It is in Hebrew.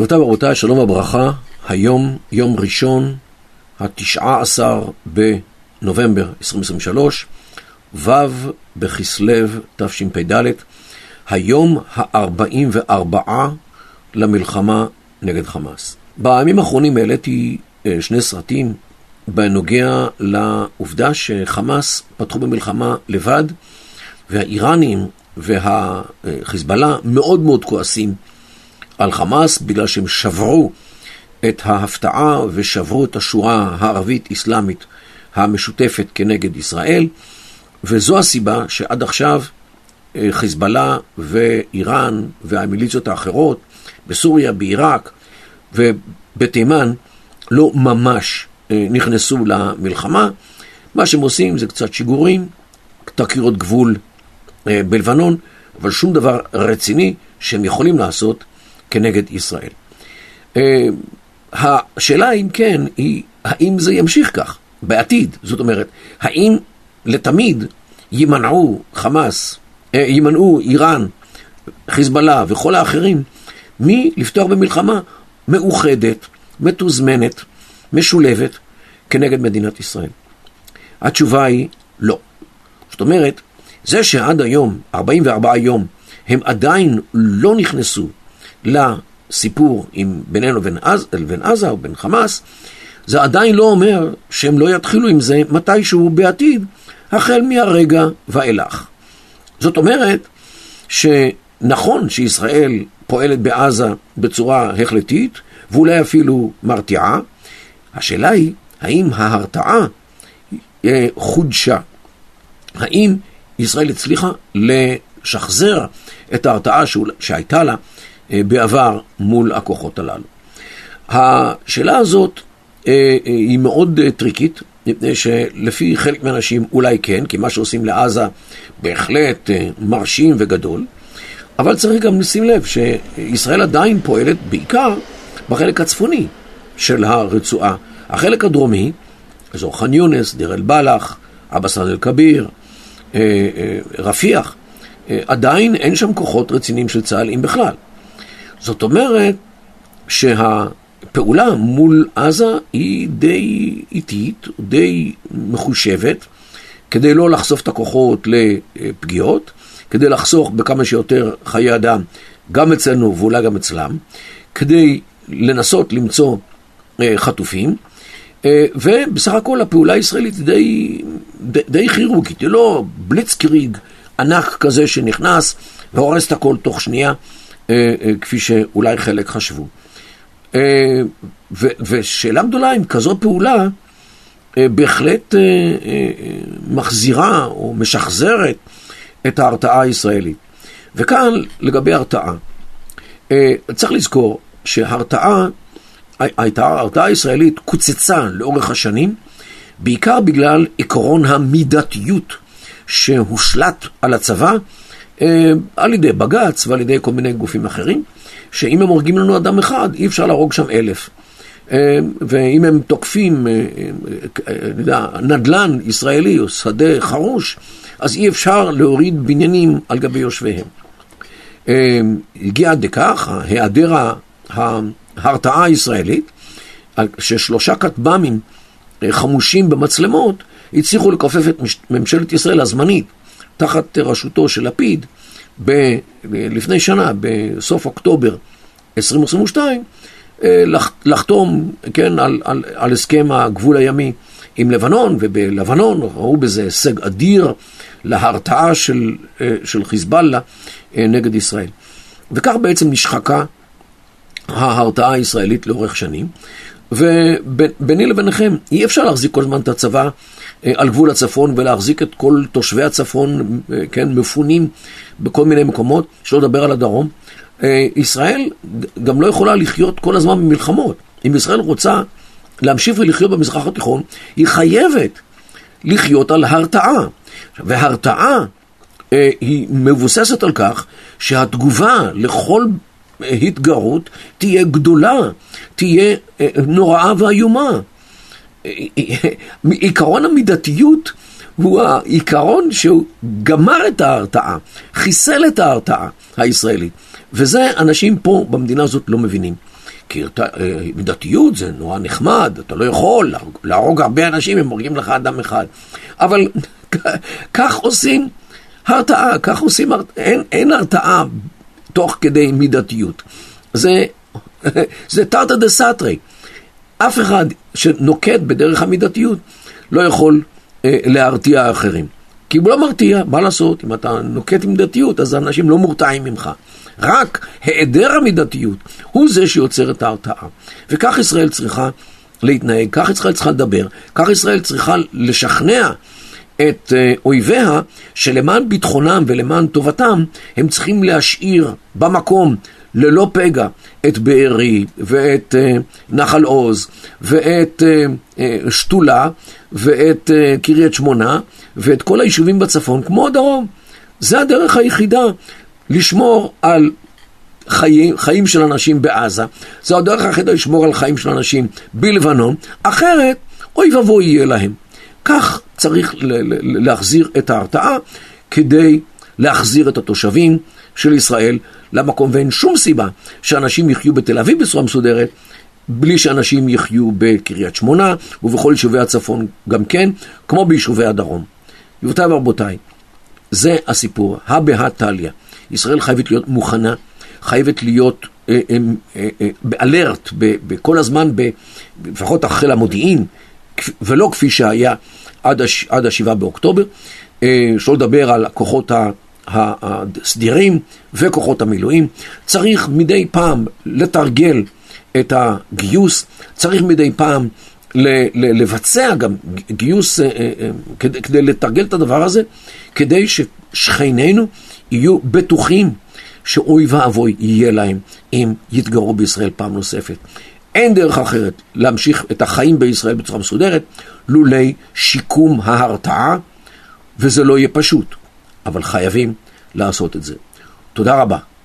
גבירותיי ורבותיי, שלום וברכה, היום יום ראשון, התשעה עשר בנובמבר 2023, ו' בכסלו תשפ"ד, היום ה-44 למלחמה נגד חמאס. בימים האחרונים העליתי אה, שני סרטים בנוגע לעובדה שחמאס פתחו במלחמה לבד, והאיראנים והחיזבאללה מאוד מאוד כועסים על חמאס בגלל שהם שברו את ההפתעה ושברו את השורה הערבית-אסלאמית המשותפת כנגד ישראל, וזו הסיבה שעד עכשיו אה, חיזבאללה ואיראן והמיליציות האחרות בסוריה, בעיראק ובתימן לא ממש אה, נכנסו למלחמה. מה שהם עושים זה קצת שיגורים, תקירות גבול אה, בלבנון, אבל שום דבר רציני שהם יכולים לעשות כנגד ישראל. אה, השאלה אם כן היא, האם זה ימשיך כך בעתיד? זאת אומרת, האם לתמיד יימנעו חמאס, אה, יימנעו איראן, חיזבאללה וכל האחרים מלפתוח במלחמה מאוחדת, מתוזמנת, משולבת כנגד מדינת ישראל? התשובה היא לא. זאת אומרת, זה שעד היום, 44 יום, הם עדיין לא נכנסו לסיפור עם בינינו לבין עזה, לבין עזה או בין חמאס, זה עדיין לא אומר שהם לא יתחילו עם זה מתישהו בעתיד, החל מהרגע ואילך. זאת אומרת שנכון שישראל פועלת בעזה בצורה החלטית, ואולי אפילו מרתיעה, השאלה היא, האם ההרתעה אה, חודשה? האם ישראל הצליחה לשחזר את ההרתעה שהייתה לה בעבר מול הכוחות הללו. השאלה הזאת אה, אה, היא מאוד טריקית, מפני שלפי חלק מהאנשים אולי כן, כי מה שעושים לעזה בהחלט מרשים וגדול, אבל צריך גם לשים לב שישראל עדיין פועלת בעיקר בחלק הצפוני של הרצועה. החלק הדרומי, אזור ח'אן יונס, דיר אל-בלח, אבא סעד אל-כביר, רפיח, עדיין אין שם כוחות רציניים של צה"ל, אם בכלל. זאת אומרת שהפעולה מול עזה היא די איטית, די מחושבת, כדי לא לחשוף את הכוחות לפגיעות, כדי לחסוך בכמה שיותר חיי אדם, גם אצלנו ואולי גם אצלם, כדי לנסות למצוא אה, חטופים. אה, ובסך הכל הפעולה הישראלית היא די, די, די כירורגית, היא לא בליצקריג ענק כזה שנכנס והורס את הכל תוך שנייה. אה, אה, כפי שאולי חלק חשבו. אה, ושאלה גדולה אם כזו פעולה בהחלט מחזירה או משחזרת את ההרתעה הישראלית. וכאן לגבי הרתעה. צריך לזכור שהרתעה, ההרתעה הישראלית קוצצה לאורך השנים, בעיקר בגלל עקרון המידתיות שהושלט על הצבא על ידי בג"ץ ועל ידי כל מיני גופים אחרים, שאם הם הורגים לנו אדם אחד, אי אפשר להרוג שם אלף. אה, ואם הם תוקפים, אה, נדל"ן ישראלי או שדה חרוש, אז אי אפשר להוריד בניינים על גבי יושביהם. הגיע עד לכך, היעדר ההרתעה הישראלית, ששלושה כטב"מים חמושים במצלמות, הצליחו לכופף את ממשלת ישראל הזמנית תחת ראשותו של לפיד, ב- לפני שנה, בסוף אוקטובר 2022, אה, לחתום, כן, על, על, על הסכם הגבול הימי עם לבנון, ובלבנון ראו בזה הישג אדיר להרתעה של, אה, של חיזבאללה אה, נגד ישראל. וכך בעצם נשחקה ההרתעה הישראלית לאורך שנים. וביני לביניכם, אי אפשר להחזיק כל הזמן את הצבא על גבול הצפון ולהחזיק את כל תושבי הצפון, אה, כן, מפונים בכל מיני מקומות, שלא לדבר על הדרום. אה, ישראל גם לא יכולה לחיות כל הזמן במלחמות. אם ישראל רוצה להמשיך ולחיות במזרח התיכון, היא חייבת לחיות על הרתעה. והרתעה היא מבוססת על כך שהתגובה לכל התגרות תהיה גדולה, תהיה נוראה ואיומה. עיקרון המידתיות הוא העיקרון שהוא גמר את ההרתעה, חיסל את ההרתעה הישראלית. וזה אנשים פה במדינה הזאת לא מבינים. כי מידתיות זה נורא נחמד, אתה לא יכול להרוג הרבה אנשים, הם הורגים לך אדם אחד. אבל כך עושים הרתעה, כך עושים, אין, אין הרתעה תוך כדי מידתיות. זה, זה תרתא דה סתרי. אף אחד שנוקט בדרך המידתיות לא יכול אה, להרתיע אחרים. כי הוא לא מרתיע, מה לעשות? אם אתה נוקט מידתיות, אז אנשים לא מורתעים ממך. רק היעדר המידתיות הוא זה שיוצר את ההרתעה. וכך ישראל צריכה להתנהג, כך ישראל צריכה לדבר, כך ישראל צריכה לשכנע את אה, אויביה שלמען ביטחונם ולמען טובתם הם צריכים להשאיר במקום ללא פגע את בארי ואת אה, נחל עוז ואת אה, שתולה ואת קריית שמונה ואת כל היישובים בצפון כמו הדרום. זה הדרך היחידה לשמור על חיים, חיים של אנשים בעזה, זו הדרך היחידה לשמור על חיים של אנשים בלבנון, אחרת אוי ואבוי יהיה להם. כך צריך להחזיר את ההרתעה כדי להחזיר את התושבים של ישראל למקום, ואין שום סיבה שאנשים יחיו בתל אביב בצורה מסודרת בלי שאנשים יחיו בקריית שמונה ובכל יישובי הצפון גם כן, כמו ביישובי הדרום. גבירותיי ורבותיי, זה הסיפור, הא בהא תליא. ישראל חייבת להיות מוכנה, חייבת להיות אה, אה, אה, אה, באלרט, כל הזמן, לפחות אחרי המודיעין, ולא כפי שהיה עד, הש, עד השבעה באוקטובר, אה, שלא לדבר על הכוחות הסדירים וכוחות המילואים. צריך מדי פעם לתרגל את הגיוס, צריך מדי פעם לבצע גם גיוס, אה, אה, כדי, כדי לתרגל את הדבר הזה, כדי ששכנינו יהיו בטוחים שאוי ואבוי יהיה להם אם יתגרו בישראל פעם נוספת. אין דרך אחרת להמשיך את החיים בישראל בצורה מסודרת לולי שיקום ההרתעה, וזה לא יהיה פשוט, אבל חייבים לעשות את זה. תודה רבה.